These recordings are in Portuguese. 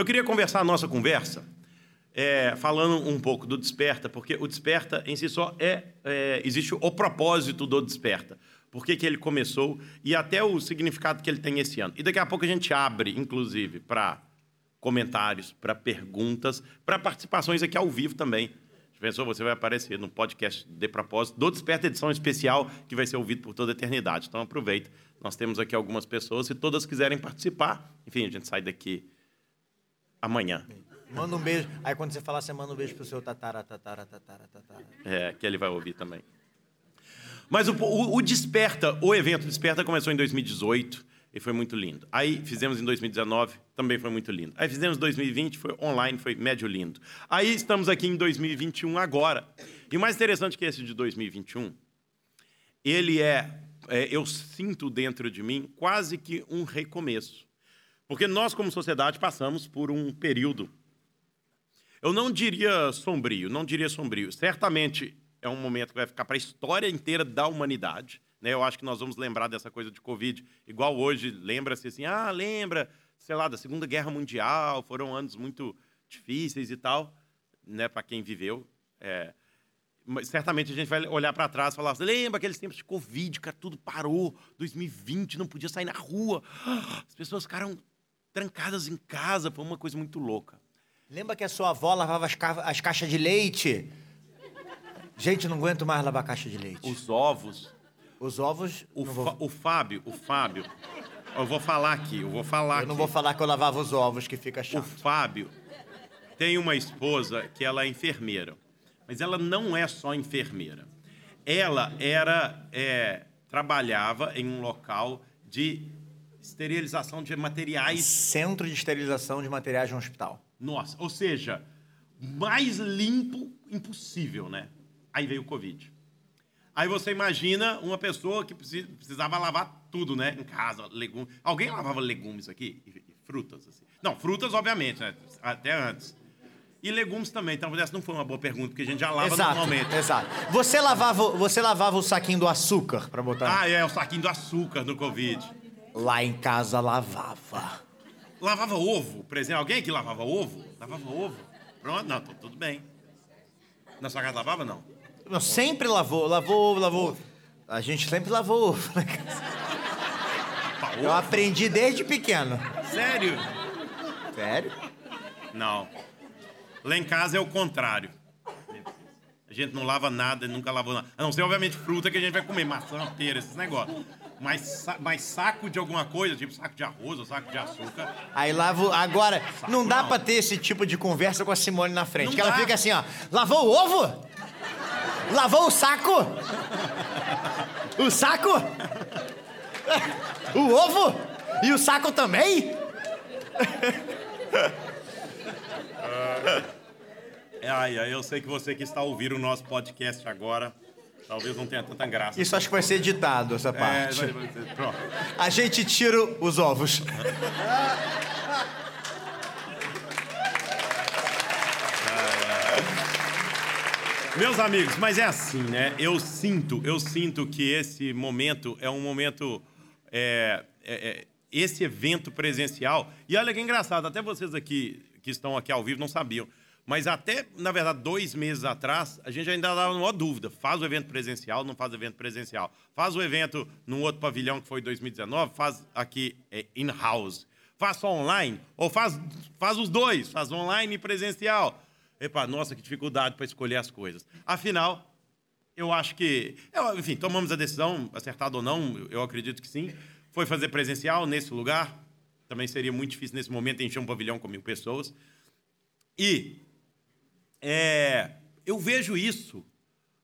Eu queria conversar a nossa conversa é, falando um pouco do Desperta, porque o Desperta em si só é, é existe o propósito do Desperta. Por que, que ele começou e até o significado que ele tem esse ano. E daqui a pouco a gente abre, inclusive, para comentários, para perguntas, para participações aqui ao vivo também. Pensou, você vai aparecer no podcast de propósito do Desperta Edição Especial, que vai ser ouvido por toda a eternidade. Então aproveita. Nós temos aqui algumas pessoas, se todas quiserem participar, enfim, a gente sai daqui amanhã. Manda um beijo. Aí quando você falar, você manda um beijo pro seu tatara, tatara, tatara, tatara. É, que ele vai ouvir também. Mas o, o, o Desperta, o evento Desperta começou em 2018 e foi muito lindo. Aí fizemos em 2019, também foi muito lindo. Aí fizemos em 2020, foi online, foi médio lindo. Aí estamos aqui em 2021 agora. E o mais interessante que esse de 2021, ele é, é eu sinto dentro de mim quase que um recomeço. Porque nós, como sociedade, passamos por um período eu não diria sombrio, não diria sombrio. Certamente é um momento que vai ficar para a história inteira da humanidade. Né? Eu acho que nós vamos lembrar dessa coisa de Covid, igual hoje, lembra-se assim, ah, lembra, sei lá, da Segunda Guerra Mundial, foram anos muito difíceis e tal, né, para quem viveu. É, certamente a gente vai olhar para trás e falar assim, lembra aqueles tempos de Covid, cara, tudo parou, 2020, não podia sair na rua, as pessoas ficaram trancadas em casa, foi uma coisa muito louca. Lembra que a sua avó lavava as, ca... as caixas de leite? Gente, não aguento mais lavar caixa de leite. Os ovos. Os ovos. O, vou... o Fábio, o Fábio. Eu vou falar aqui, eu vou falar Eu não vou falar que eu lavava os ovos, que fica chato. O Fábio tem uma esposa que ela é enfermeira. Mas ela não é só enfermeira. Ela era. É, trabalhava em um local de esterilização de materiais. Centro de esterilização de materiais de um hospital. Nossa, ou seja, mais limpo impossível, né? Aí veio o Covid. Aí você imagina uma pessoa que precisava lavar tudo, né? Em casa, legumes. Alguém lavava legumes aqui? Frutas, assim. Não, frutas, obviamente, né? Até antes. E legumes também. Então, essa não foi uma boa pergunta, porque a gente já lava exato, normalmente. Exato. Você lavava, você lavava o saquinho do açúcar para botar? Ah, é, o saquinho do açúcar no Covid. Lá em casa lavava. Lavava ovo, por exemplo. Alguém aqui lavava ovo? Lavava ovo? Pronto, não, tudo bem. Na sua casa lavava, não? Não, sempre lavou, lavou, lavou. A gente sempre lavou ovo na casa. Eu aprendi desde pequeno. Sério? Sério? Não. Lá em casa é o contrário. A gente não lava nada, nunca lavou nada. A não ser, obviamente, fruta que a gente vai comer, maçã, pera, esses negócios mas, mas saco de alguma coisa, tipo saco de arroz ou saco de açúcar. Aí lavo. Agora, saco não dá não. pra ter esse tipo de conversa com a Simone na frente. Não que dá. ela fica assim, ó. Lavou o ovo? Lavou o saco? O saco? O ovo? E o saco também? Ai, ai, eu sei que você que está ouvindo o nosso podcast agora Talvez não tenha tanta graça. Isso acho que vai ser editado, essa é, parte. É, vai, vai, pronto. A gente tira os ovos. Meus amigos, mas é assim, né? Eu sinto, eu sinto que esse momento é um momento. É, é, é, esse evento presencial. E olha que engraçado, até vocês aqui que estão aqui ao vivo não sabiam. Mas até, na verdade, dois meses atrás, a gente ainda estava numa dúvida. Faz o evento presencial, não faz o evento presencial. Faz o evento num outro pavilhão que foi 2019, faz aqui é, in-house. Faz só online, ou faz, faz os dois, faz online e presencial. Epa, nossa, que dificuldade para escolher as coisas. Afinal, eu acho que, eu, enfim, tomamos a decisão, acertada ou não, eu acredito que sim. Foi fazer presencial nesse lugar. Também seria muito difícil nesse momento encher um pavilhão com mil pessoas. E é, eu vejo isso,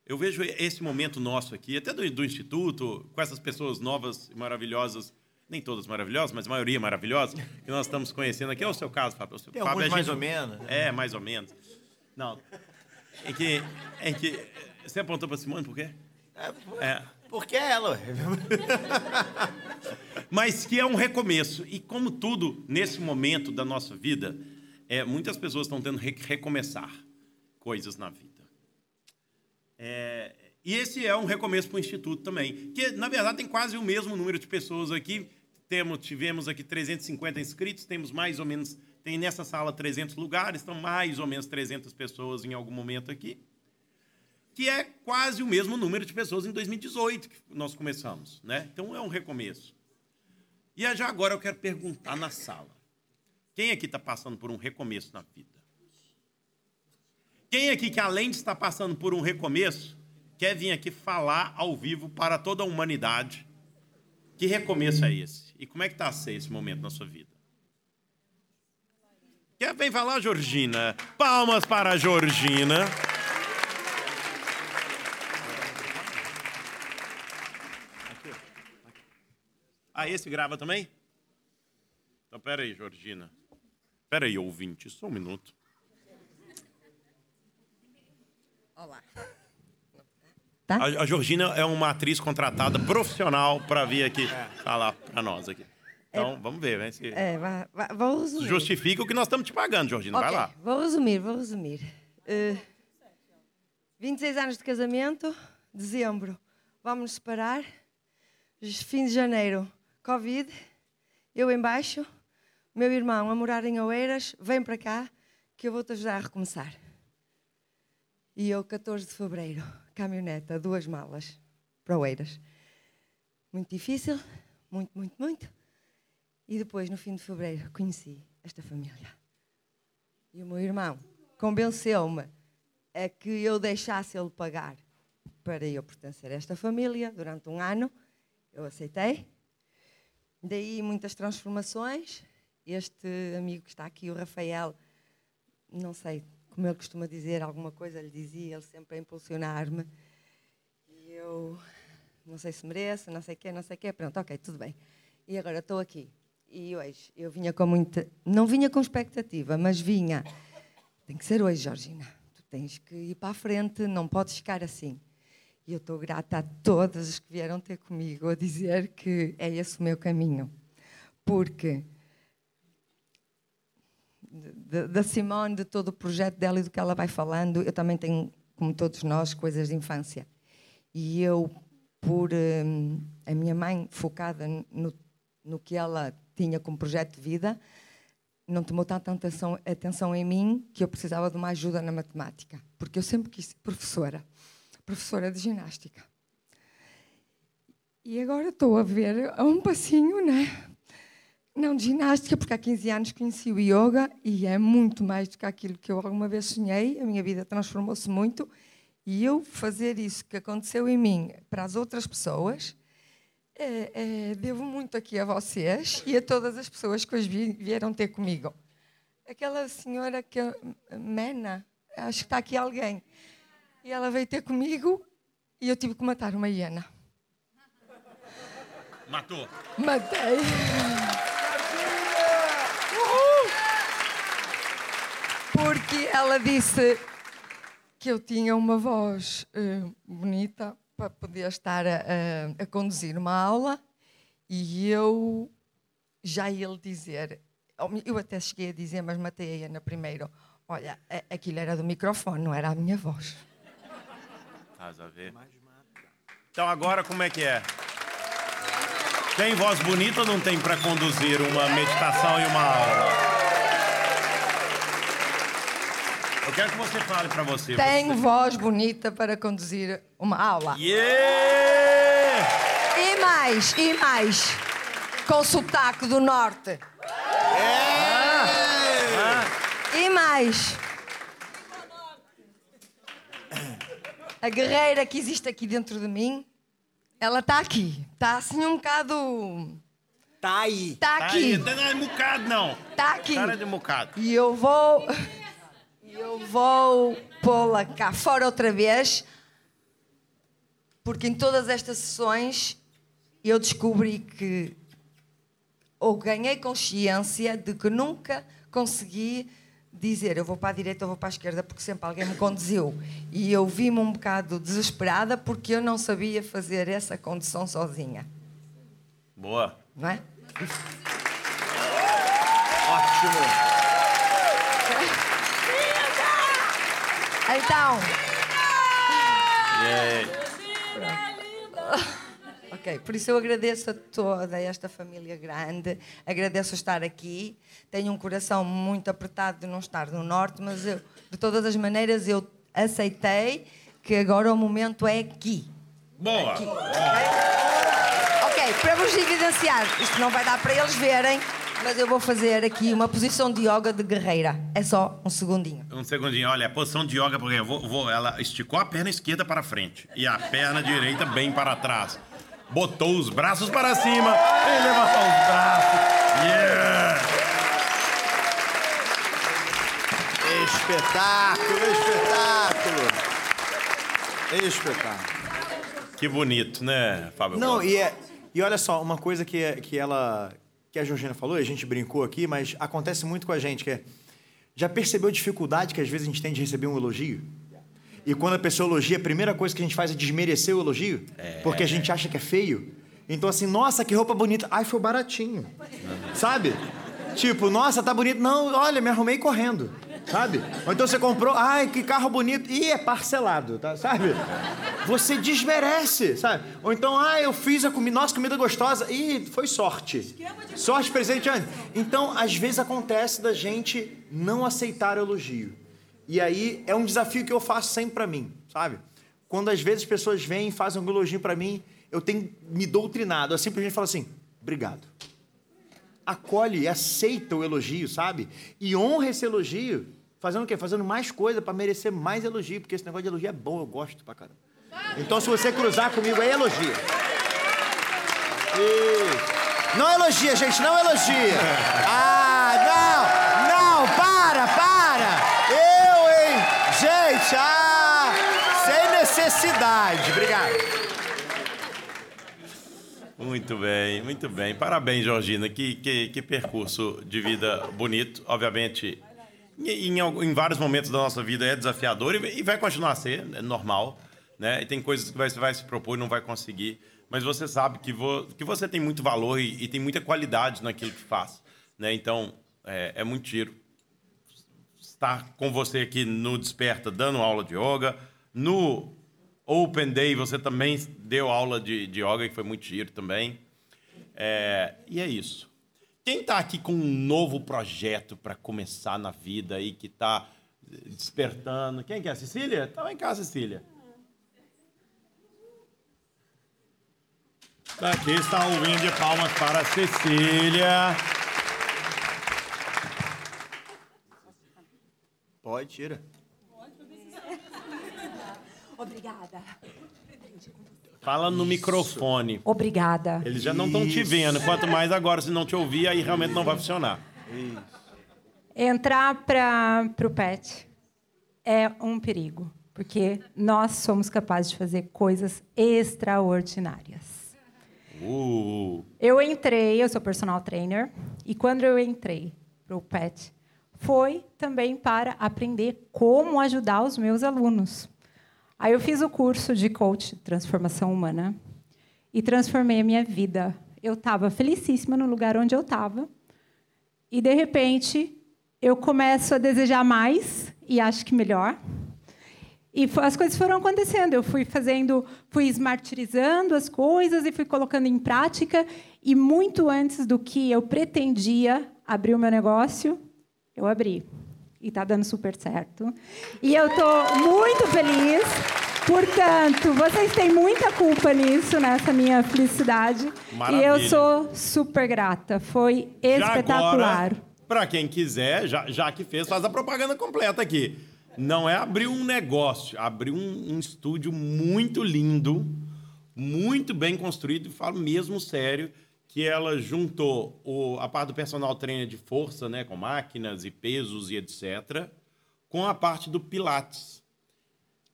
eu vejo esse momento nosso aqui, até do, do, Instituto, com essas pessoas novas e maravilhosas, nem todas maravilhosas, mas a maioria maravilhosa, que nós estamos conhecendo aqui. É o seu caso, Fábio. Tem Fábio, gente, mais ou menos. Né? É, mais ou menos. Não. Em que, em que você apontou para Simone por quê? É, por, é. Porque é ela. Mas que é um recomeço. E como tudo, nesse momento da nossa vida, é, muitas pessoas estão tendo que recomeçar coisas na vida. É, e esse é um recomeço para o Instituto também, que na verdade tem quase o mesmo número de pessoas aqui. Temos, tivemos aqui 350 inscritos, temos mais ou menos Tem nessa sala 300 lugares, estão mais ou menos 300 pessoas em algum momento aqui, que é quase o mesmo número de pessoas em 2018 que nós começamos, né? Então é um recomeço. E já agora eu quero perguntar na sala: quem aqui está passando por um recomeço na vida? Quem aqui que além de estar passando por um recomeço, quer vir aqui falar ao vivo para toda a humanidade que recomeço é esse? E como é que está ser esse momento na sua vida? Quer vem falar, Georgina? Palmas para a Georgina. Ah, esse grava também? Então, pera aí, Georgina. Pera aí, ouvinte, só um minuto. Olá. Tá? A, a, Georgina é uma atriz contratada profissional para vir aqui é. falar para nós aqui. Então, é, vamos ver, né? Se... É, vai, vai, vou resumir. Justifica o que nós estamos te pagando, Georgina. Okay, vai lá. Vou resumir, vou resumir. Uh, 26 anos de casamento, dezembro, vamos nos separar. Fim de janeiro, Covid, eu embaixo, meu irmão a morar em Oeiras, vem para cá que eu vou-te ajudar a recomeçar. E eu, 14 de fevereiro, caminhoneta, duas malas para Oeiras. Muito difícil, muito, muito, muito. E depois, no fim de fevereiro, conheci esta família. E o meu irmão convenceu-me a que eu deixasse ele pagar para eu pertencer a esta família durante um ano. Eu aceitei. Daí muitas transformações. Este amigo que está aqui, o Rafael, não sei como ele costuma dizer, alguma coisa lhe dizia, ele sempre a impulsionar-me. E eu não sei se mereço, não sei o quê, não sei o quê. Pronto, ok, tudo bem. E agora estou aqui. E hoje eu vinha com muita. Não vinha com expectativa, mas vinha. Tem que ser hoje, Georgina. Tu tens que ir para a frente, não podes ficar assim. E eu estou grata a todas as que vieram ter comigo a dizer que é esse o meu caminho. Porque da Simone, de todo o projeto dela e do que ela vai falando, eu também tenho, como todos nós, coisas de infância. E eu, por um, a minha mãe focada no, no que ela tinha como projeto de vida, não tomou tanta atenção, atenção em mim que eu precisava de uma ajuda na matemática, porque eu sempre quis ser professora professora de ginástica. E agora estou a ver a um passinho, né? Não ginástica, porque há 15 anos conheci o yoga e é muito mais do que aquilo que eu alguma vez sonhei. A minha vida transformou-se muito. E eu fazer isso que aconteceu em mim para as outras pessoas, é, é, devo muito aqui a vocês e a todas as pessoas que hoje vieram ter comigo. Aquela senhora que Mena, acho que está aqui alguém. E ela veio ter comigo e eu tive que matar uma hiena. Matou? Matei. Porque ela disse que eu tinha uma voz uh, bonita para poder estar a, a, a, conduzir uma aula e eu já ia lhe dizer, eu até cheguei a dizer, mas matei a hiena primeiro. Olha, aquilo era do microfone, não era a minha voz. Estás a ver? Então agora como é que é? Tem voz bonita ou não tem para conduzir uma meditação e uma aula? Eu quero que você fale para você. Tenho você. voz bonita para conduzir uma aula. Yeah! E mais, e mais, com sotaque do norte. Yeah! Ah. E mais, a guerreira que existe aqui dentro de mim, ela está aqui. Está assim um bocado. Está aí. Está tá aqui. Não é mucado, não. Está aqui. Cara de mucado. E eu vou. Eu vou pô-la cá fora outra vez, porque em todas estas sessões eu descobri que. ou ganhei consciência de que nunca consegui dizer eu vou para a direita ou vou para a esquerda porque sempre alguém me conduziu. E eu vi-me um bocado desesperada porque eu não sabia fazer essa condução sozinha. Boa. Não é? Ótimo. Então. Yeah. Ok. Por isso eu agradeço a toda esta família grande, agradeço estar aqui. Tenho um coração muito apertado de não estar no Norte, mas eu, de todas as maneiras eu aceitei que agora o momento é aqui. Boa! Aqui, ok, para vos evidenciar, isto não vai dar para eles verem, mas eu vou fazer aqui uma posição de yoga de guerreira. É só um segundinho. Um segundinho, olha, a posição de yoga, porque eu vou, vou- ela esticou a perna esquerda para frente e a perna direita bem para trás. Botou os braços para cima e levantou os braços. Yeah! Espetáculo, espetáculo. Espetáculo. Que bonito, né, Fábio? Não, e, é, e olha só, uma coisa que, que ela. Que a Georgina falou, a gente brincou aqui, mas acontece muito com a gente, que é. Já percebeu a dificuldade que às vezes a gente tem de receber um elogio? E quando a pessoa elogia, a primeira coisa que a gente faz é desmerecer o elogio? Porque a gente acha que é feio. Então, assim, nossa, que roupa bonita. Ai, foi baratinho. Sabe? Tipo, nossa, tá bonito. Não, olha, me arrumei correndo. Sabe? Ou então você comprou, ai, que carro bonito. Ih, é parcelado, tá? Sabe? Você desmerece, sabe? Ou então, ah, eu fiz a comida, nossa, comida gostosa. Ih, foi sorte. Sorte presenteante. Então, às vezes acontece da gente não aceitar elogio. E aí é um desafio que eu faço sempre pra mim, sabe? Quando às vezes as pessoas vêm e fazem um elogio pra mim, eu tenho me doutrinado. Eu simplesmente falo assim: obrigado. Acolhe e aceita o elogio, sabe? E honra esse elogio, fazendo o quê? Fazendo mais coisa pra merecer mais elogio, porque esse negócio de elogio é bom, eu gosto pra caramba. Então, se você cruzar comigo, é elogio. Isso. Não elogia, gente, não elogia. Ah, não, não, para, para. Eu, hein? Gente, ah, sem necessidade. Obrigado. Muito bem, muito bem. Parabéns, Georgina. Que, que, que percurso de vida bonito. Obviamente, em, em vários momentos da nossa vida é desafiador e, e vai continuar a ser, é normal. Né? E tem coisas que você vai se propor e não vai conseguir. Mas você sabe que, vo, que você tem muito valor e, e tem muita qualidade naquilo que faz. Né? Então, é, é muito tiro estar com você aqui no Desperta, dando aula de yoga. No Open Day, você também deu aula de, de yoga, que foi muito giro também. É, e é isso. Quem está aqui com um novo projeto para começar na vida e que está despertando? Quem que é? Cecília? Tá em casa, Cecília. Tá aqui, está ouvindo de palmas para a Cecília. Pode, tira. Obrigada. Fala no microfone. Obrigada. Eles já não estão te vendo. Quanto mais agora, se não te ouvir, aí realmente não vai funcionar. Entrar para o PET é um perigo, porque nós somos capazes de fazer coisas extraordinárias. Uh, Eu entrei, eu sou personal trainer, e quando eu entrei para o PET, foi também para aprender como ajudar os meus alunos. Aí eu fiz o curso de coach transformação humana e transformei a minha vida. Eu estava felicíssima no lugar onde eu estava, e de repente eu começo a desejar mais e acho que melhor. E as coisas foram acontecendo. Eu fui fazendo, fui esmartirizando as coisas e fui colocando em prática. E muito antes do que eu pretendia abrir o meu negócio, eu abri. E está dando super certo. E eu estou muito feliz. Portanto, vocês têm muita culpa nisso, nessa minha felicidade. E Maravilha. eu sou super grata. Foi espetacular. Para quem quiser, já, já que fez, faz a propaganda completa aqui. Não é abrir um negócio, abrir um, um estúdio muito lindo, muito bem construído, e falo mesmo sério, que ela juntou o- a parte do personal trainer de força, né, com máquinas e pesos e etc., com a parte do Pilates.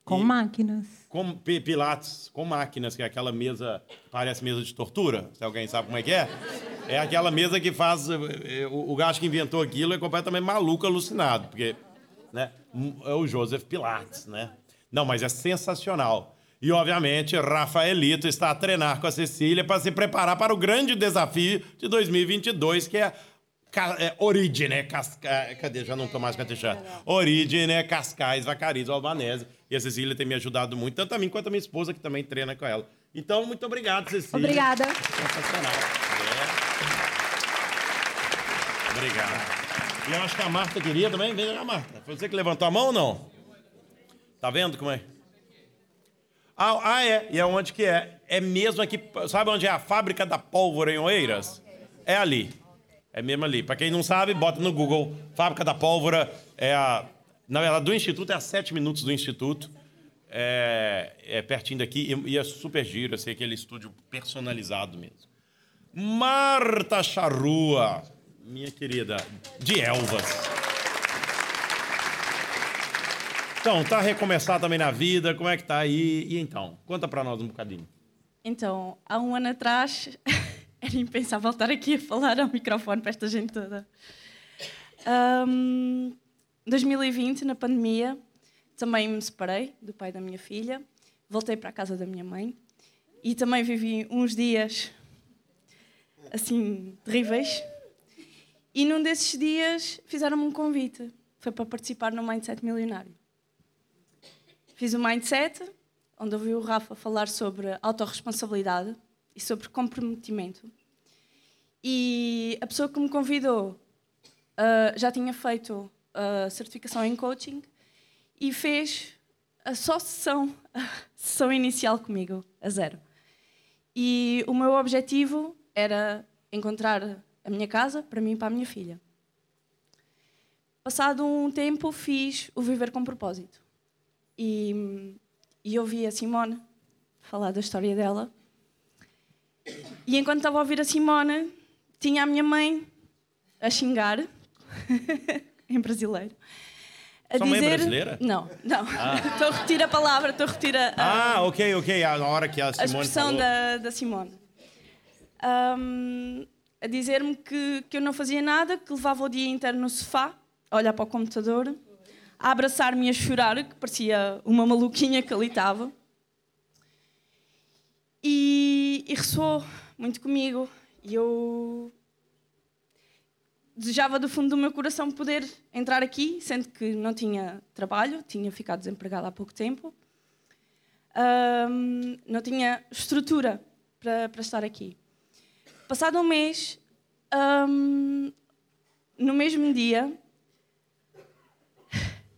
Com E- máquinas. Com pi- pilates, com máquinas, que é aquela mesa, parece mesa de tortura, se alguém sabe como é que é. É aquela mesa que faz. eh, O, o gajo que inventou aquilo é completamente maluco, alucinado, porque. Né, m- é o Joseph Pilates, né? Não, mas é sensacional. E, obviamente, Rafaelito está a treinar com a Cecília para se preparar para o grande desafio de 2022, que é é, Origine, Casca... cadê? Já não tô mais com a t-shirt. Origine, Cascais, Vacariz, Albanese. E a Cecília tem me ajudado muito, tanto a mim quanto a minha esposa, que também treina com ela. Então, muito obrigado, Cecília. Obrigada. Sensacional. É. Obrigado. E eu acho que a Marta queria também. Vem cá, Marta. Foi você que levantou a mão ou não? Tá vendo como é? Ah, ah, é. E é onde que é? É mesmo aqui. Sabe onde é a fábrica da pólvora em Oeiras? É ali. É mesmo ali. Para quem não sabe, bota no Google. Fábrica da pólvora é a. Na verdade, do Instituto é a sete minutos do Instituto. É, é pertinho daqui e, e é super giro. Assim, aquele estúdio personalizado mesmo. Marta Charrua, minha querida, de Elvas. Então, tá recomeçar também na vida, como é que tá aí? E então, conta pra nós um bocadinho. Então, há um ano atrás, era impensável estar aqui a falar ao microfone para esta gente toda. Um, 2020, na pandemia, também me separei do pai da minha filha, voltei para a casa da minha mãe e também vivi uns dias assim terríveis. E num desses dias fizeram-me um convite, foi para participar no Mindset Milionário. Fiz o Mindset, onde ouvi o Rafa falar sobre autorresponsabilidade e sobre comprometimento. E a pessoa que me convidou uh, já tinha feito a certificação em coaching e fez a só sessão, a sessão inicial comigo, a zero. E o meu objetivo era encontrar a minha casa para mim e para a minha filha. Passado um tempo, fiz o Viver com Propósito. E, e ouvi a Simone falar da história dela. E enquanto estava a ouvir a Simone, tinha a minha mãe a xingar, em brasileiro. A Sua mãe é brasileira? Não, não. Estou a repetir a palavra, estou a repetir a, a, Ah, ok, ok. A hora que a a Simone expressão falou. da, da Simone. Ahm, a dizer-me que, que eu não fazia nada, que levava o dia inteiro no sofá, a olhar para o computador, a abraçar-me e a chorar, que parecia uma maluquinha que ali estava. E, e ressoou muito comigo. E eu desejava do fundo do meu coração poder entrar aqui, sendo que não tinha trabalho, tinha ficado desempregada há pouco tempo. Não tinha estrutura para, para estar aqui. Passado um mês, ahm, no mesmo dia,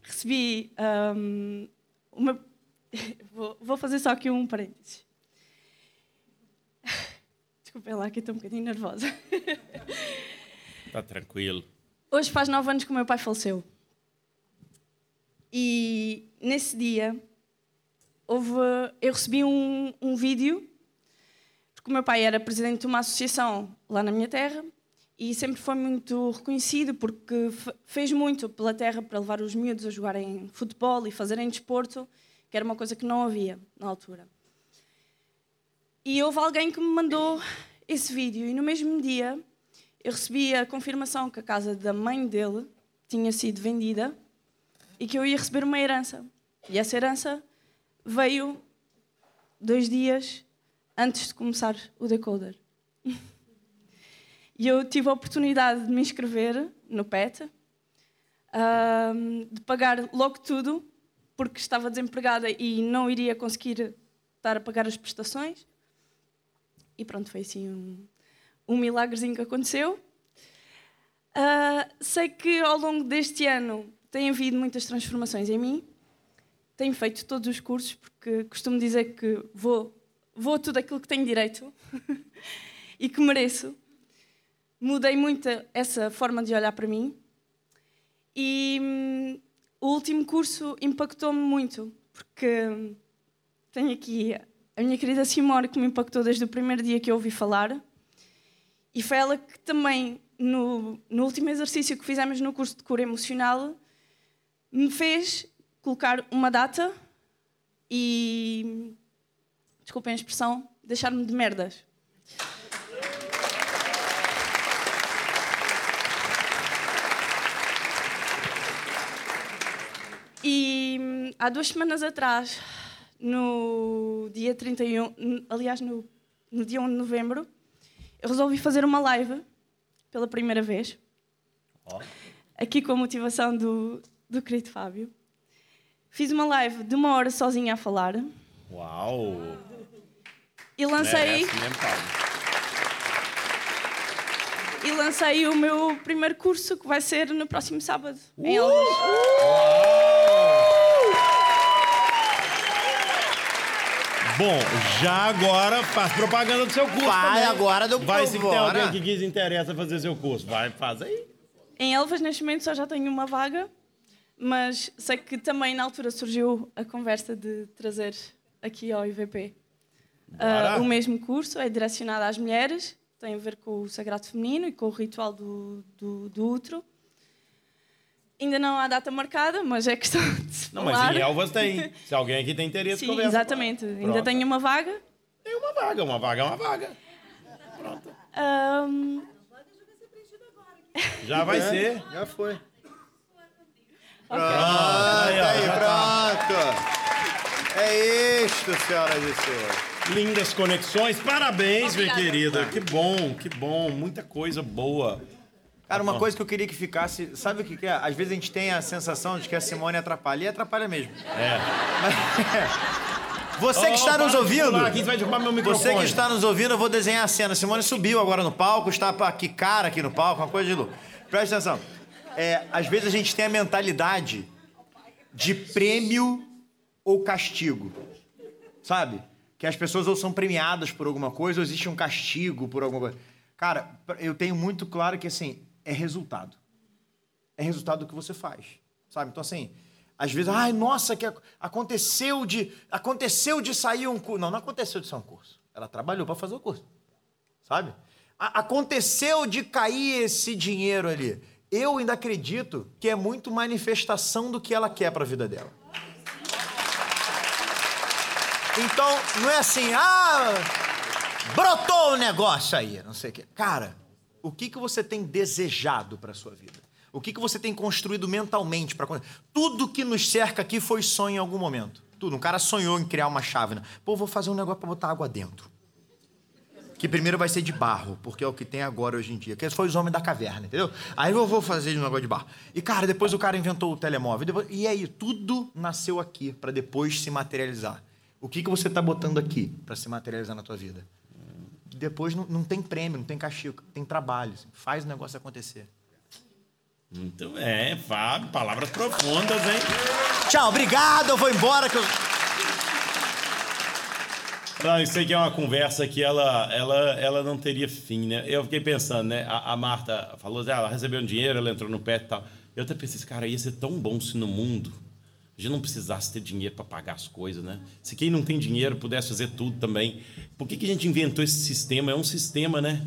recebi ahm, uma. Vou, vou fazer só aqui um parênteses. Desculpem lá que eu estou um bocadinho nervosa. Tá tranquilo. Hoje faz nove anos que o meu pai faleceu. E nesse dia houve, eu recebi um, um vídeo, porque o meu pai era presidente de uma associação lá na minha terra e sempre foi muito reconhecido porque fe- fez muito pela terra para levar os miúdos a jogarem futebol e fazerem desporto, que era uma coisa que não havia na altura. E houve alguém que me mandou esse vídeo e no mesmo dia eu recebi a confirmação que a casa da mãe dele tinha sido vendida e que eu ia receber uma herança. E essa herança veio dois dias antes de começar o decoder. E eu tive a oportunidade de me inscrever no PET, de pagar logo tudo, porque estava desempregada e não iria conseguir estar a pagar as prestações. E pronto, foi assim um, um milagrezinho que aconteceu. Ah, sei que ao longo deste ano tem havido muitas transformações em mim. Tenho feito todos os cursos, porque costumo dizer que vou, vou a tudo aquilo que tenho direito e que mereço. Mudei muito essa forma de olhar para mim. E hum, o último curso impactou-me muito, porque hum, tenho aqui a minha querida Simone, que me impactou desde o primeiro dia que eu ouvi falar. E foi ela que também, no, no último exercício que fizemos no curso de cura emocional, me fez colocar uma data e, desculpem a expressão, deixar-me de merdas. E hum, há duas semanas atrás, no dia 31, n- aliás, no, no dia 1 de novembro, eu resolvi fazer uma live pela primeira vez. Aqui com a motivação do, do querido Fábio. Fiz uma live de uma hora sozinha a falar. Uau! E lancei, e lancei o meu primeiro curso, que vai ser no próximo sábado, Uh! em Elvas. Bom, já agora faz propaganda do seu curso Vai também. agora do Vai se tem alguém que quis interessa fazer seu curso. Vai, faz aí. Em Elvas, neste momento, só já tenho uma vaga, mas sei que também na altura surgiu a conversa de trazer aqui ao IVP Ah, o mesmo curso, é direcionado às mulheres, tem a ver com o sagrado feminino e com o ritual do, do, do útero. Ainda não há data marcada, mas é questão de se Não, falar. mas em Elvas tem. Se alguém aqui tem interesse, Sim, conversa. exatamente. Ainda Pronto. tenho uma vaga. Tem uma vaga, uma vaga é uma vaga. Ahm, Já vai ser. Já foi. Pronto, aí, tá. pronto. É isto, senhoras e senhores. Lindas conexões. Parabéns, minha Obrigada. querida. Que bom, que bom. Muita coisa boa. Cara, uma coisa que eu queria que ficasse. Sabe o que, que é? Às vezes a gente tem a sensação de que a Simone atrapalha. E atrapalha mesmo. É. Você que Oh, está nos ouvindo. aqui, você vai derrubar meu microfone. Você que está nos ouvindo, eu vou desenhar a cena. Simone subiu agora no palco, está aqui cara aqui no palco, uma coisa de louco. Presta atenção. É, às vezes a gente tem a mentalidade de prêmio ou castigo. Sabe? Que as pessoas ou são premiadas por alguma coisa ou existe um castigo por alguma coisa. Cara, eu tenho muito claro que assim, é resultado. É resultado do que você faz. Sabe? Então assim, às vezes, ai, nossa, que ac- aconteceu de aconteceu de sair um curso. Não, não aconteceu de sair um curso. Ela trabalhou para fazer o curso. Sabe? A- aconteceu de cair esse dinheiro ali. Eu ainda acredito que é muito manifestação do que ela quer para a vida dela. Então, não é assim, ah, brotou o negócio aí, não sei o quê. Cara, o que, que você tem desejado para sua vida? O que, que você tem construído mentalmente para Tudo que nos cerca aqui foi sonho em algum momento. Tudo. Um cara sonhou em criar uma chávena. Pô, vou fazer um negócio para botar água dentro. Que primeiro vai ser de barro, porque é o que tem agora hoje em dia. Que foi os homens da caverna, entendeu? Aí eu vou fazer um negócio de barro. E, cara, depois o cara inventou o telemóvel. E aí, tudo nasceu aqui para depois se materializar. O que, que você tá botando aqui para se materializar na tua vida? Depois não, não tem prêmio, não tem castigo, tem trabalho. assim. Faz o negócio acontecer. Muito bem, Fábio. Palavras profundas, hein? Tchau, obrigado, eu vou embora que eu... Não, isso aqui é uma conversa que ela, ela, ela não teria fim, né? Eu fiquei pensando, né? A, a Marta falou, ah, ela recebeu um dinheiro, ela entrou no pet e tal. Eu até pensei, cara, ia ser tão bom se no mundo a gente não precisasse ter dinheiro para pagar as coisas, né? Se quem não tem dinheiro pudesse fazer tudo também. Por que, que a gente inventou esse sistema? É um sistema, né?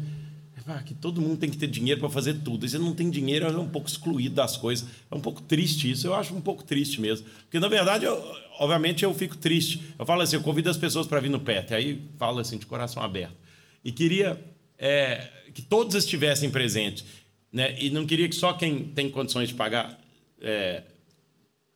Ah, que todo mundo tem que ter dinheiro para fazer tudo. E se não tem dinheiro, é um pouco excluído das coisas. É um pouco triste isso. Eu acho um pouco triste mesmo. Porque, na verdade, eu, obviamente, eu fico triste. Eu falo assim, eu convido as pessoas para vir no PET. Aí falo assim, de coração aberto. E queria é, que todos estivessem presentes. Né? E não queria que só quem tem condições de pagar é,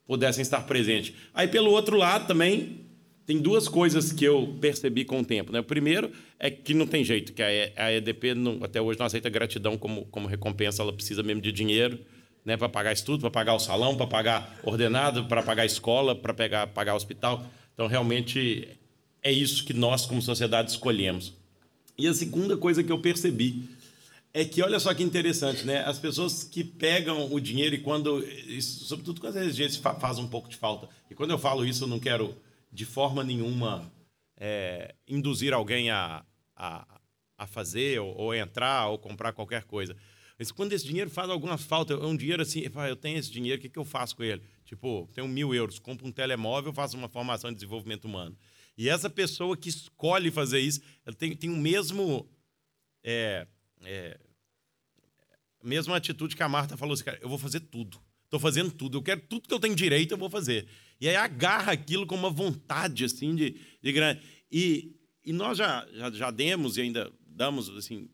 pudessem estar presentes. Aí, pelo outro lado, também tem duas coisas que eu percebi com o tempo. Né? O primeiro é que não tem jeito, que a EDP não- até hoje não aceita gratidão como, como recompensa, ela precisa mesmo de dinheiro né? para pagar estudo, para pagar o salão, para pagar ordenado, para pagar escola, para pagar o hospital. Então, realmente, é isso que nós, como sociedade, escolhemos. E a segunda coisa que eu percebi é que, olha só que interessante, né? As pessoas que pegam o dinheiro e quando. Isso, sobretudo quando às vezes fa- faz um pouco de falta. E quando eu falo isso, eu não quero, de forma nenhuma, é, induzir alguém a, a, a fazer, ou, ou entrar, ou comprar qualquer coisa. Mas quando esse dinheiro faz alguma falta, é um dinheiro assim, eu tenho esse dinheiro, o que, que eu faço com ele? Tipo, tenho mil euros, compro um telemóvel, faço uma formação de desenvolvimento humano. E essa pessoa que escolhe fazer isso, ela tem, tem o mesmo. É, é, mesma atitude que a Marta falou assim, cara, eu vou fazer tudo. Estou fazendo tudo. Eu quero tudo que eu tenho direito, eu vou fazer. E aí agarra aquilo com uma vontade, assim, de, de grande. E, e nós já, já, já demos e ainda damos, assim,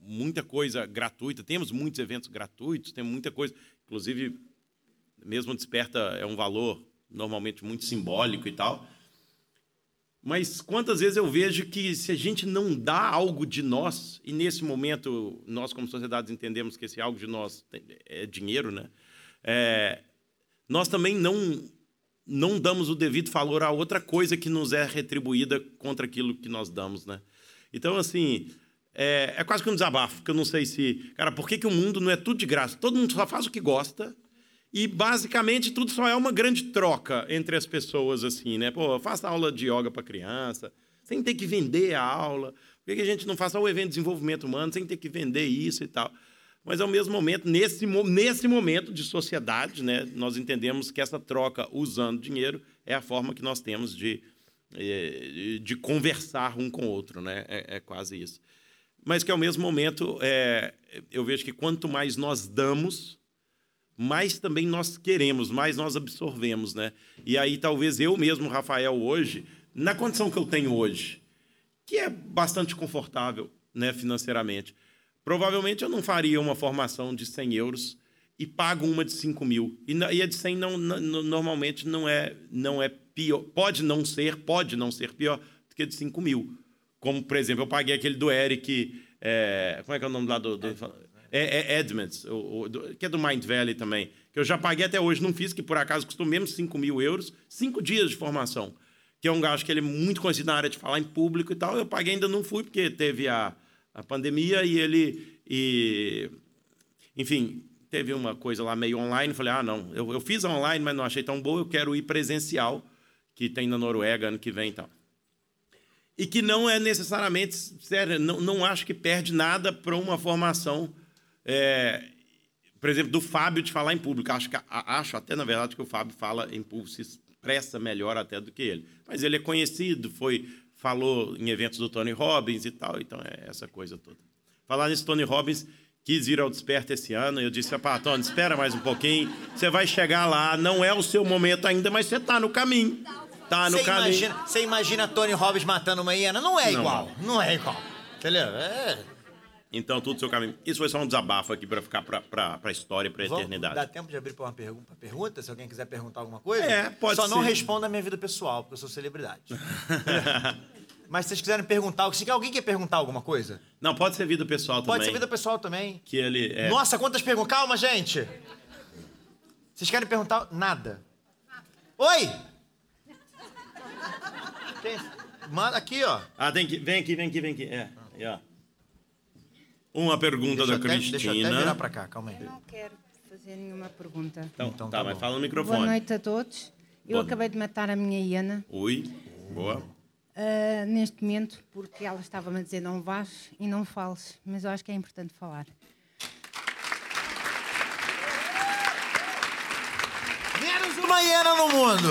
muita coisa gratuita. Temos muitos eventos gratuitos, temos muita coisa. Inclusive, mesmo Desperta é um valor normalmente muito simbólico e tal. Mas quantas vezes eu vejo que se a gente não dá algo de nós, e nesse momento nós, como sociedade, entendemos que esse algo de nós é dinheiro, né? É, nós também não não damos o devido valor a outra coisa que nos é retribuída contra aquilo que nós damos, né? Então, assim, é, é quase que um desabafo, que eu não sei se... Cara, por que, que o mundo não é tudo de graça? Todo mundo só faz o que gosta e, basicamente, tudo só é uma grande troca entre as pessoas, assim, né? Pô, faça aula de yoga para criança, sem ter que vender a aula. Por que, a gente não só o evento de desenvolvimento humano sem ter que vender isso e tal? Mas, ao mesmo momento, nesse, nesse momento de sociedade, né, nós entendemos que essa troca usando dinheiro é a forma que nós temos de, eh, de conversar um com o outro. Né? É, é quase isso. Mas que, ao mesmo momento, é, eu vejo que quanto mais nós damos, mais também nós queremos, mais nós absorvemos. Né? E aí, talvez eu mesmo, Rafael, hoje, na condição que eu tenho hoje, que é bastante confortável né, financeiramente, Provavelmente eu não faria uma formação de 100 euros e pago uma de 5 mil. E, a de 100 não, não, normalmente não é, não é pior. Pode não ser, pode não ser pior do que a de 5 mil. Como, por exemplo, eu paguei aquele do Eric. É, como é que é o nome lá do. do é, é Edmonds, o, o, que é do Mind Valley também. Que eu já paguei até hoje, não fiz, que por acaso custou mesmo 5 mil euros, cinco dias de formação. Que é um gajo que ele é muito conhecido na área de falar em público e tal. Eu paguei, ainda não fui, porque teve a a pandemia e ele. E, enfim, teve uma coisa lá meio online. Falei, ah, não, eu, eu fiz online, mas não achei tão boa, eu quero ir presencial, que tem na Noruega ano que vem e tal. E que não é necessariamente, sério, não, não acho que perde nada para uma formação, é, por exemplo, do Fábio de falar em público. Acho, que, acho até, na verdade, que o Fábio fala em público, se expressa melhor até do que ele. Mas ele é conhecido, foi falou em eventos do Tony Robbins e tal, então é essa coisa toda. Falar nisso, Tony Robbins quis ir ao Desperta esse ano, eu disse, pá, Tony, espera mais um pouquinho, você vai chegar lá, não é o seu momento ainda, mas você está no caminho. Tá no cê caminho. Imagina, você imagina Tony Robbins matando uma hiena? Não é igual, não, não é igual. Entendeu? É... Então, tudo seu caminho. Isso foi só um desabafo aqui para ficar para a história, para a eternidade. Dá tempo de abrir para uma pergunta, pergunta, se alguém quiser perguntar alguma coisa? É, pode Só ser. não responda a minha vida pessoal, porque eu sou celebridade. Mas se vocês quiserem perguntar, se alguém quer perguntar alguma coisa? Não, pode ser vida pessoal também. Pode ser vida pessoal também. Que ele é... Nossa, quantas perguntas? Calma, gente. Vocês querem perguntar nada? Oi! Quem? Manda aqui, ó. Ah, tem que... vem aqui, vem aqui, vem aqui. É, é. Uma pergunta Deixa da até, Cristina. Deixa eu até virar pra cá, calma aí. Eu não quero fazer nenhuma pergunta. Então, Então tá, tá mas bom. fala no microfone. Boa noite a todos. Eu Boa acabei de matar a minha hiena Oi, boa. ah, neste momento porque ela estava-me a dizer não vás e não fales, mas eu acho que é importante falar. Menos uma hiena no mundo.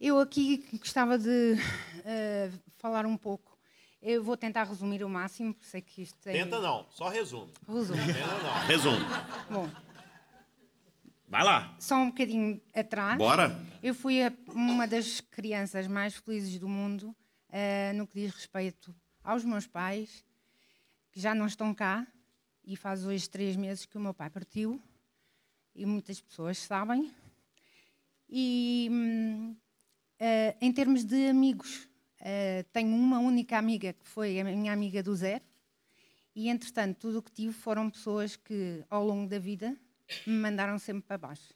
Eu aqui gostava de ah, falar um pouco. Eu vou tentar resumir o máximo, porque sei que isto tem... não, só resume. Resumo. Resume. Bom, Vai lá. só um bocadinho atrás. Bora. Eu fui a- uma das crianças mais felizes do mundo eh, no que diz respeito aos meus pais, que já não estão cá, e faz hoje três meses que o meu pai partiu, e muitas pessoas sabem. E eh, em termos de amigos, eh, tenho uma única amiga que foi a minha amiga do zero, e entretanto, tudo o que tive foram pessoas que, ao longo da vida, me mandaram sempre para baixo.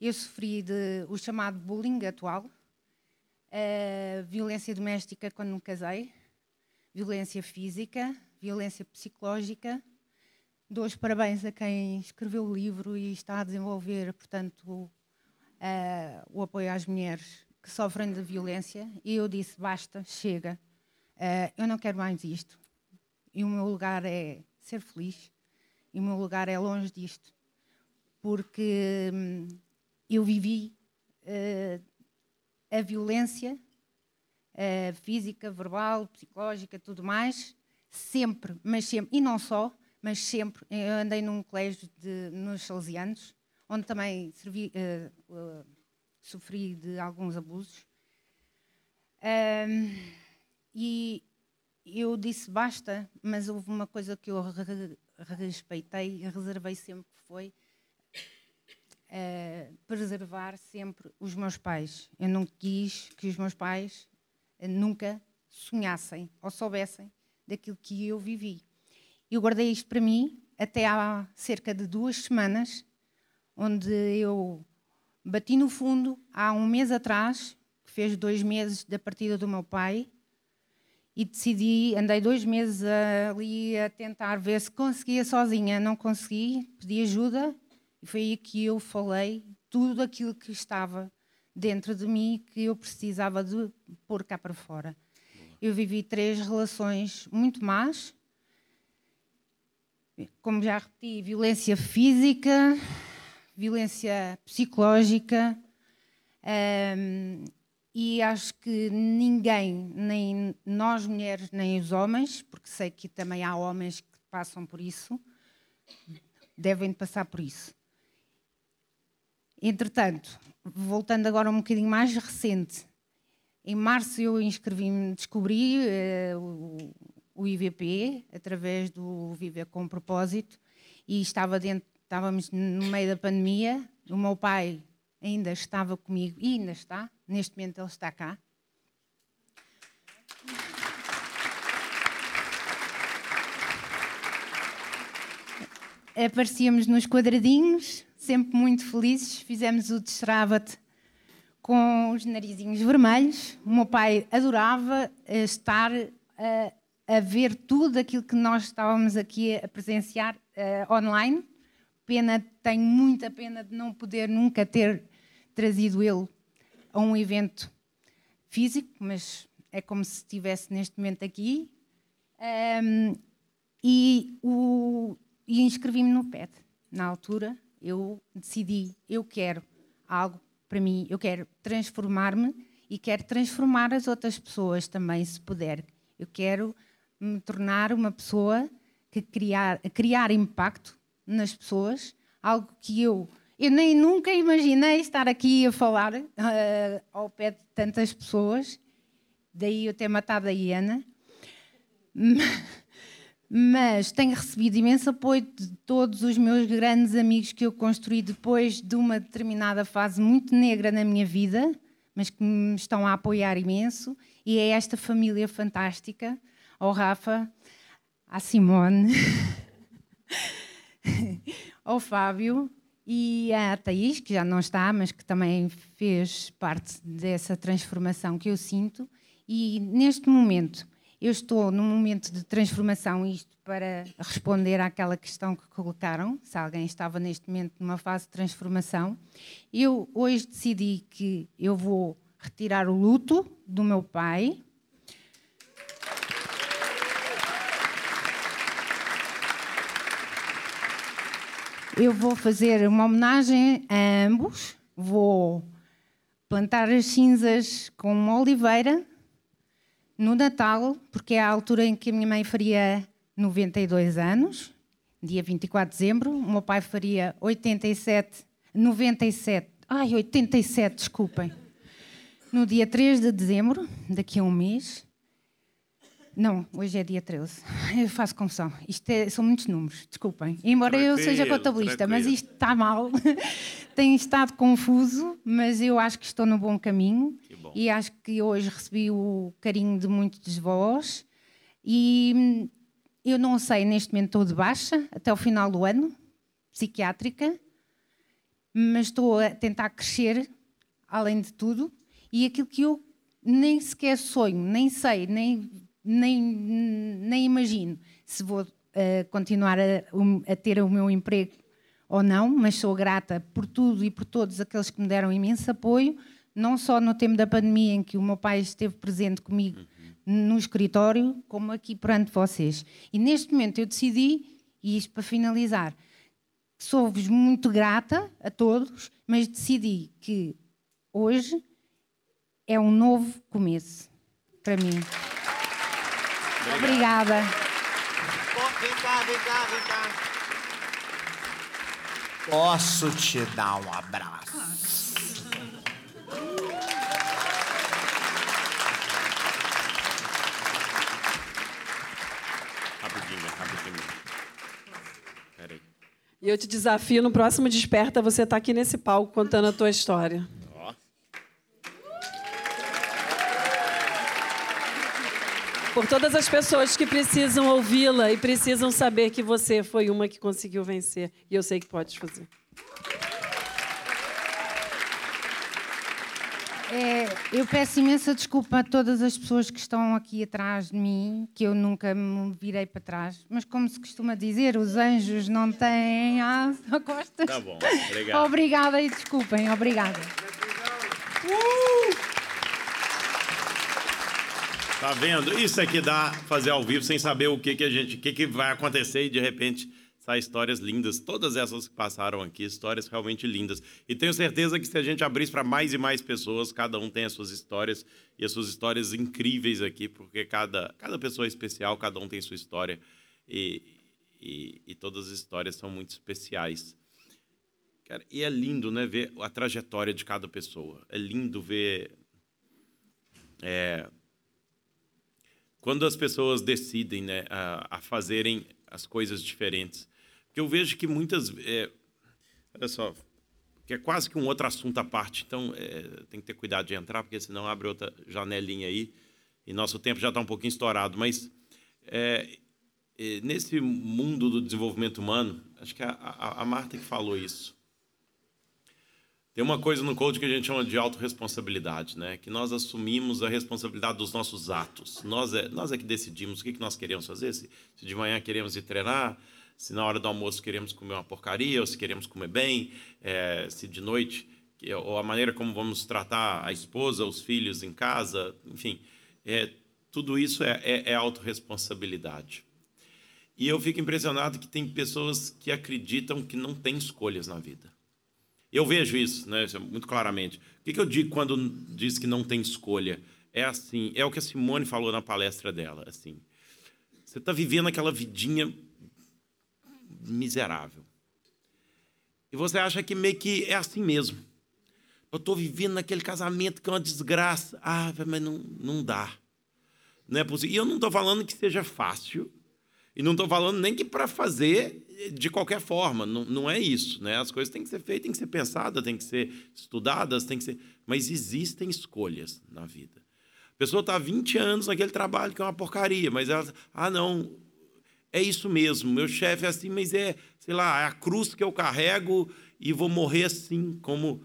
Eu sofri de, o chamado bullying atual, eh, violência doméstica quando me casei, violência física, violência psicológica. Dou os parabéns a quem escreveu o livro e está a desenvolver, portanto, eh, o apoio às mulheres que sofrem de violência. E eu disse: basta, chega, eh, eu não quero mais isto. E o meu lugar é ser feliz, e o meu lugar é longe disto porque hum, eu vivi eh, a violência eh, física, verbal, psicológica, tudo mais, sempre, mas sempre, e não só, mas sempre. Eu andei num colégio de, nos Salesianos, onde também servi, eh, sofri de alguns abusos. Ahm, e eu disse basta, mas houve uma coisa que eu re- respeitei e reservei sempre que foi eh, preservar sempre os meus pais. Eu não quis que os meus pais eh, nunca sonhassem ou soubessem daquilo que eu vivi. Eu guardei isto para mim até há cerca de duas semanas, onde eu bati no fundo há um mês atrás, que fez dois meses da partida do meu pai, e decidi, andei dois meses ali a tentar ver se conseguia sozinha. Não consegui, pedi ajuda, e foi aí que eu falei tudo aquilo que estava dentro de mim que eu precisava de pôr cá para fora. Eu vivi três relações muito más, como já repeti, violência física, violência psicológica, um, e acho que ninguém, nem nós mulheres, nem os homens, porque sei que também há homens que passam por isso, devem passar por isso. Entretanto, voltando agora um bocadinho mais recente, em março eu inscrevi-me, descobri uh, o, o IVP através do Viver com Propósito e estava dentro, estávamos no meio da pandemia. O meu pai ainda estava comigo e ainda está, neste momento ele está cá. Aparecíamos nos quadradinhos, sempre muito felizes. Fizemos o Destrava-te com os narizinhos vermelhos. O meu pai adorava eh, estar a, a ver tudo aquilo que nós estávamos aqui a presenciar uh, online. Pena, tenho muita pena de não poder nunca ter trazido ele a um evento físico, mas é como se estivesse neste momento aqui. Um, e, e inscrevi-me no PET. Na altura, eu decidi, eu quero algo para mim, eu quero transformar-me e quero transformar as outras pessoas também, se puder. Eu quero me tornar uma pessoa que criar, criar impacto nas pessoas, algo que eu eu nem nunca imaginei estar aqui a falar uh, ao pé de tantas pessoas, daí eu ter matado a Iana. Mas tenho recebido imenso apoio de todos os meus grandes amigos que eu construí depois de uma determinada fase muito negra na minha vida, mas que me estão a apoiar imenso. E é esta família fantástica, ao Rafa, à Simone, ao Fábio e à Thaís, que já não está, mas que também fez parte dessa transformação que eu sinto. E neste momento eu estou num momento de transformação, isto para responder àquela questão que colocaram, se alguém estava neste momento numa fase de transformação. Eu hoje decidi que eu vou retirar o luto do meu pai. Eu vou fazer uma homenagem a ambos, vou plantar as cinzas com uma oliveira no Natal, porque é a altura em que a minha mãe faria 92 anos, dia 24 de dezembro, o meu pai faria 87, 97, ai, 87, desculpem, no dia 3 de dezembro, daqui a um mês. Não, hoje é dia 13. Eu faço confusão. Isto é, são muitos números, desculpem. Embora tranquilo, eu seja contabilista, tranquilo. mas isto está mal. Tem estado confuso, mas eu acho que estou no bom caminho. Bom. E acho que hoje recebi o carinho de muitos de vós. E hum, eu não sei, neste momento estou de baixa, até o final do ano, psiquiátrica, mas estou a tentar crescer, além de tudo. E aquilo que eu nem sequer sonho, nem sei, nem nem, nem imagino se vou uh, continuar a, a, ter o meu emprego ou não, mas sou grata por tudo e por todos aqueles que me deram imenso apoio, não só no tempo da pandemia em que o meu pai esteve presente comigo uhum. no escritório, como aqui perante vocês. E neste momento eu decidi, e isto para finalizar, sou-vos muito grata a todos, mas decidi que hoje é um novo começo para mim. Obrigada. Vem cá, vem cá, vem cá. Posso te dar um abraço? Rapidinho, rapidinho. Peraí. E eu te desafio no próximo Desperta você estar tá aqui nesse palco contando a tua história. Por todas as pessoas que precisam ouvi-la e precisam saber que você foi uma que conseguiu vencer. E eu sei que pode fazer. É, eu peço imensa desculpa a todas as pessoas que estão aqui atrás de mim, que eu nunca me virei para trás, mas como se costuma dizer, os anjos não têm asa costas. Tá bom, obrigado. Obrigada e desculpem, obrigada. Tá vendo? Isso é que dá fazer ao vivo sem saber o que, que a gente, o que, que vai acontecer e de repente saem histórias lindas. Todas essas que passaram aqui, histórias realmente lindas. E tenho certeza que se a gente abrisse para mais e mais pessoas, cada um tem as suas histórias e as suas histórias incríveis aqui, porque cada, cada pessoa é especial, cada um tem sua história e, e, e todas as histórias são muito especiais. Cara, e é lindo, né, ver a trajetória de cada pessoa. É lindo ver é, quando as pessoas decidem né, a, a, fazerem as coisas diferentes. Porque eu vejo que muitas. É, olha só, que é quase que um outro assunto à parte, então é, tem que ter cuidado de entrar, porque senão abre outra janelinha aí e nosso tempo já está um pouquinho estourado. Mas é, nesse mundo do desenvolvimento humano, acho que a, a, a Marta que falou isso. Tem uma coisa no coach que a gente chama de autorresponsabilidade, né? Que nós assumimos a responsabilidade dos nossos atos. Nós é, nós é que decidimos o que, que nós queremos fazer. Se, se de manhã queremos ir treinar, se na hora do almoço queremos comer uma porcaria, ou se queremos comer bem, é, se de noite, ou a maneira como vamos tratar a esposa, os filhos em casa, enfim. É, tudo isso é, é, é autorresponsabilidade. E eu fico impressionado que tem pessoas que acreditam que não tem escolhas na vida. Eu vejo isso, né, muito claramente. O que, eu digo quando diz que não tem escolha? É assim, é o que a Simone falou na palestra dela, assim. Você está vivendo aquela vidinha miserável. E você acha que meio que é assim mesmo. Eu estou vivendo naquele casamento que é uma desgraça. Ah, mas não, não dá. Não é possível. E eu não estou falando que seja fácil. E não estou falando nem que para fazer de qualquer forma, não, não é isso. Né? As coisas têm que ser feitas, têm que ser pensadas, têm que ser estudadas, têm que ser. Mas existem escolhas na vida. A pessoa está há 20 anos naquele trabalho que é uma porcaria, mas ela. Ah, não, é isso mesmo, meu chefe é assim, mas é, sei lá, é a cruz que eu carrego e vou morrer assim, como.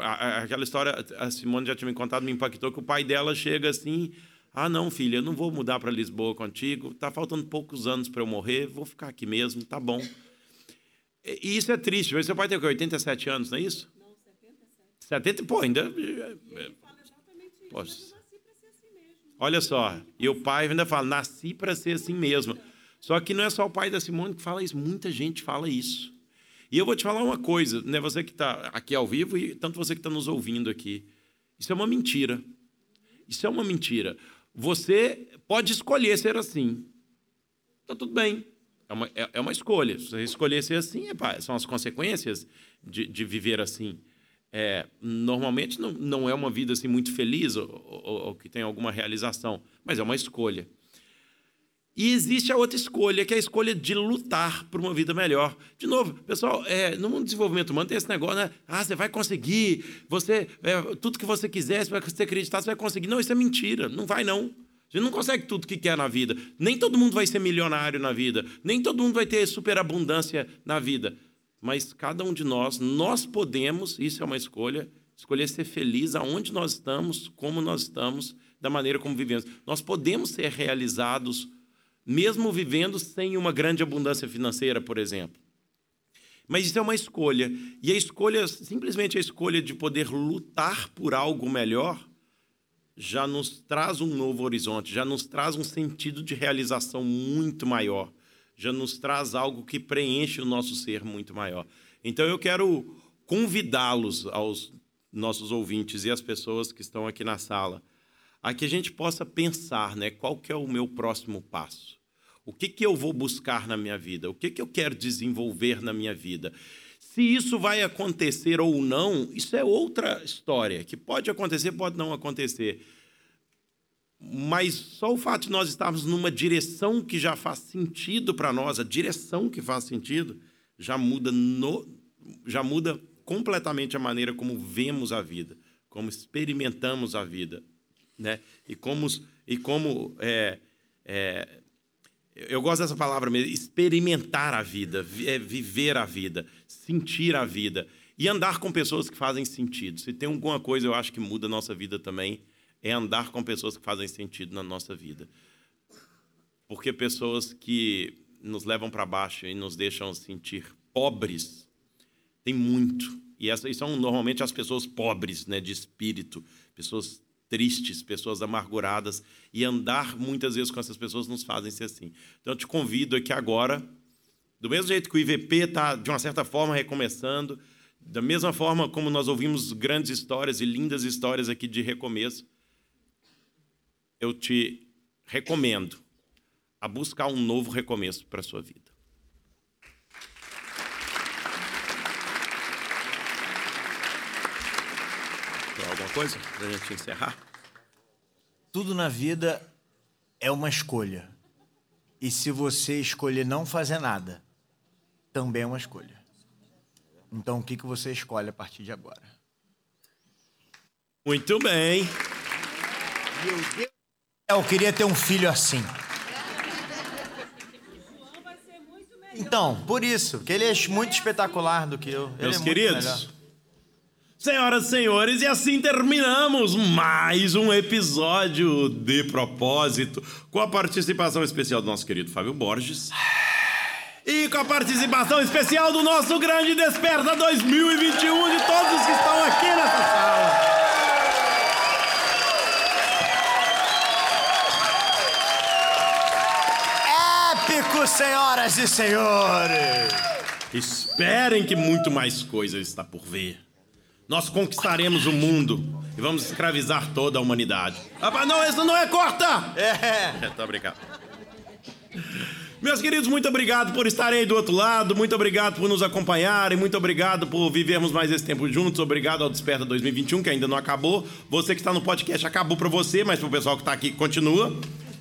Aquela história, a Simone já tinha me contado, me impactou, que o pai dela chega assim. Ah, não, filha, eu não vou mudar para Lisboa contigo. Está faltando poucos anos para eu morrer, vou ficar aqui mesmo, tá bom. E isso é triste. Mas seu pai tem o quê? 87 anos, não é isso? Não, 77. 70, pô, ainda. Ele fala exatamente isso. Poxa. Eu nasci para ser assim mesmo. Olha só, e o pai ainda fala: nasci para ser assim mesmo. Só que não é só o pai da Simone que fala isso, muita gente fala isso. E eu vou te falar uma coisa, né? Você que está aqui ao vivo e tanto você que está nos ouvindo aqui. Isso é uma mentira. Isso é uma mentira. Você pode escolher ser assim. Está tudo bem. É uma, é, é, uma escolha. Se você escolher ser assim, são as consequências de, de viver assim. É, normalmente não, não é uma vida assim muito feliz ou, ou, ou que tem alguma realização, mas é uma escolha. E existe a outra escolha, que é a escolha de lutar por uma vida melhor. De novo, pessoal, é, no mundo do desenvolvimento humano tem esse negócio, né? Ah, você vai conseguir, você, é, tudo que você quiser, se você acreditar, você vai conseguir. Não, isso é mentira, não vai não. Gente não consegue tudo que quer na vida. Nem todo mundo vai ser milionário na vida. Nem todo mundo vai ter superabundância na vida. Mas cada um de nós, nós podemos, isso é uma escolha, escolher ser feliz aonde nós estamos, como nós estamos, da maneira como vivemos. Nós podemos ser realizados mesmo vivendo sem uma grande abundância financeira, por exemplo. Mas isso é uma escolha. E a escolha, simplesmente a escolha de poder lutar por algo melhor, já nos traz um novo horizonte, já nos traz um sentido de realização muito maior, já nos traz algo que preenche o nosso ser muito maior. Então eu quero convidá-los aos nossos ouvintes e as pessoas que estão aqui na sala a que a gente possa pensar, né, qual que é o meu próximo passo? O que, que eu vou buscar na minha vida? O que, que eu quero desenvolver na minha vida? Se isso vai acontecer ou não, isso é outra história, que pode acontecer, pode não acontecer. Mas só o fato de nós estarmos numa direção que já faz sentido para nós, a direção que faz sentido, já muda, no, já muda completamente a maneira como vemos a vida, como experimentamos a vida né? E como, e como é, é, eu gosto dessa palavra mesmo, experimentar a vida, é, viver a vida, sentir a vida. E andar com pessoas que fazem sentido. Se tem alguma coisa eu acho que muda a nossa vida também, é andar com pessoas que fazem sentido na nossa vida. Porque pessoas que nos levam para baixo e nos deixam sentir pobres, tem muito. E essas são normalmente as pessoas pobres, né, de espírito, pessoas tristes, pessoas amarguradas. E andar muitas vezes com essas pessoas nos fazem ser assim. Então eu te convido aqui agora, do mesmo jeito que o IVP está, de uma certa forma, recomeçando, da mesma forma como nós ouvimos grandes histórias e lindas histórias aqui de recomeço, eu te recomendo a buscar um novo recomeço para a sua vida. Tem alguma coisa para a gente encerrar? Tudo na vida é uma escolha. E se você escolher não fazer nada, também é uma escolha. Então, o que, que você escolhe a partir de agora? Muito bem. Eu queria ter um filho assim. Então, por isso, que ele é muito espetacular do que eu. Ele Meus é queridos. Senhoras e senhores, e assim terminamos mais um episódio de propósito com a participação especial do nosso querido Fábio Borges. E com a participação especial do nosso grande Desperta 2021 de todos os que estão aqui nessa sala. Épico, senhoras e senhores! Esperem que muito mais coisa está por vir. Nós conquistaremos o mundo e vamos escravizar toda a humanidade. Ah, não, isso não é corta! É. É, tá brincando. Meus queridos, muito obrigado por estarem aí do outro lado, muito obrigado por nos acompanharem, muito obrigado por vivermos mais esse tempo juntos, obrigado ao Desperta 2021, que ainda não acabou. Você que está no podcast acabou para você, mas para o pessoal que está aqui continua,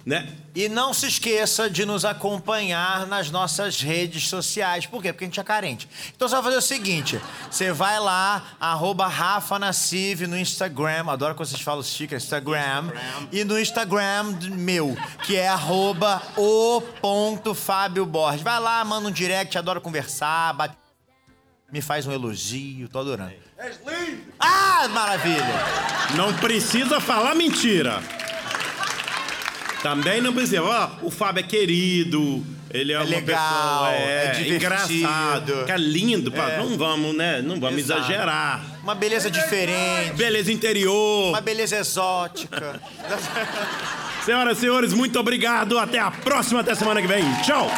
né? E não se esqueça de nos acompanhar nas nossas redes sociais. Por quê? Porque a gente é carente. Então você vai fazer o seguinte: você vai lá, arroba Rafa Nassif no Instagram. Adoro quando vocês falam chique, Instagram. E no Instagram meu, que é arroba o ponto Fábio Borges. Vai lá, manda um direct, adoro conversar, bate- me faz um elogio, tô adorando. Ah, maravilha! Não precisa falar mentira. Também não precisa. Ó, o Fábio é querido, ele é, uma legal, pessoa é é, engraçado, fica lindo. pá, Não vamos, né? Não vamos Exato. exagerar. Uma beleza diferente, Beleza interior. uma beleza exótica. Senhoras e senhores, muito obrigado. Até a próxima, até semana que vem. Tchau.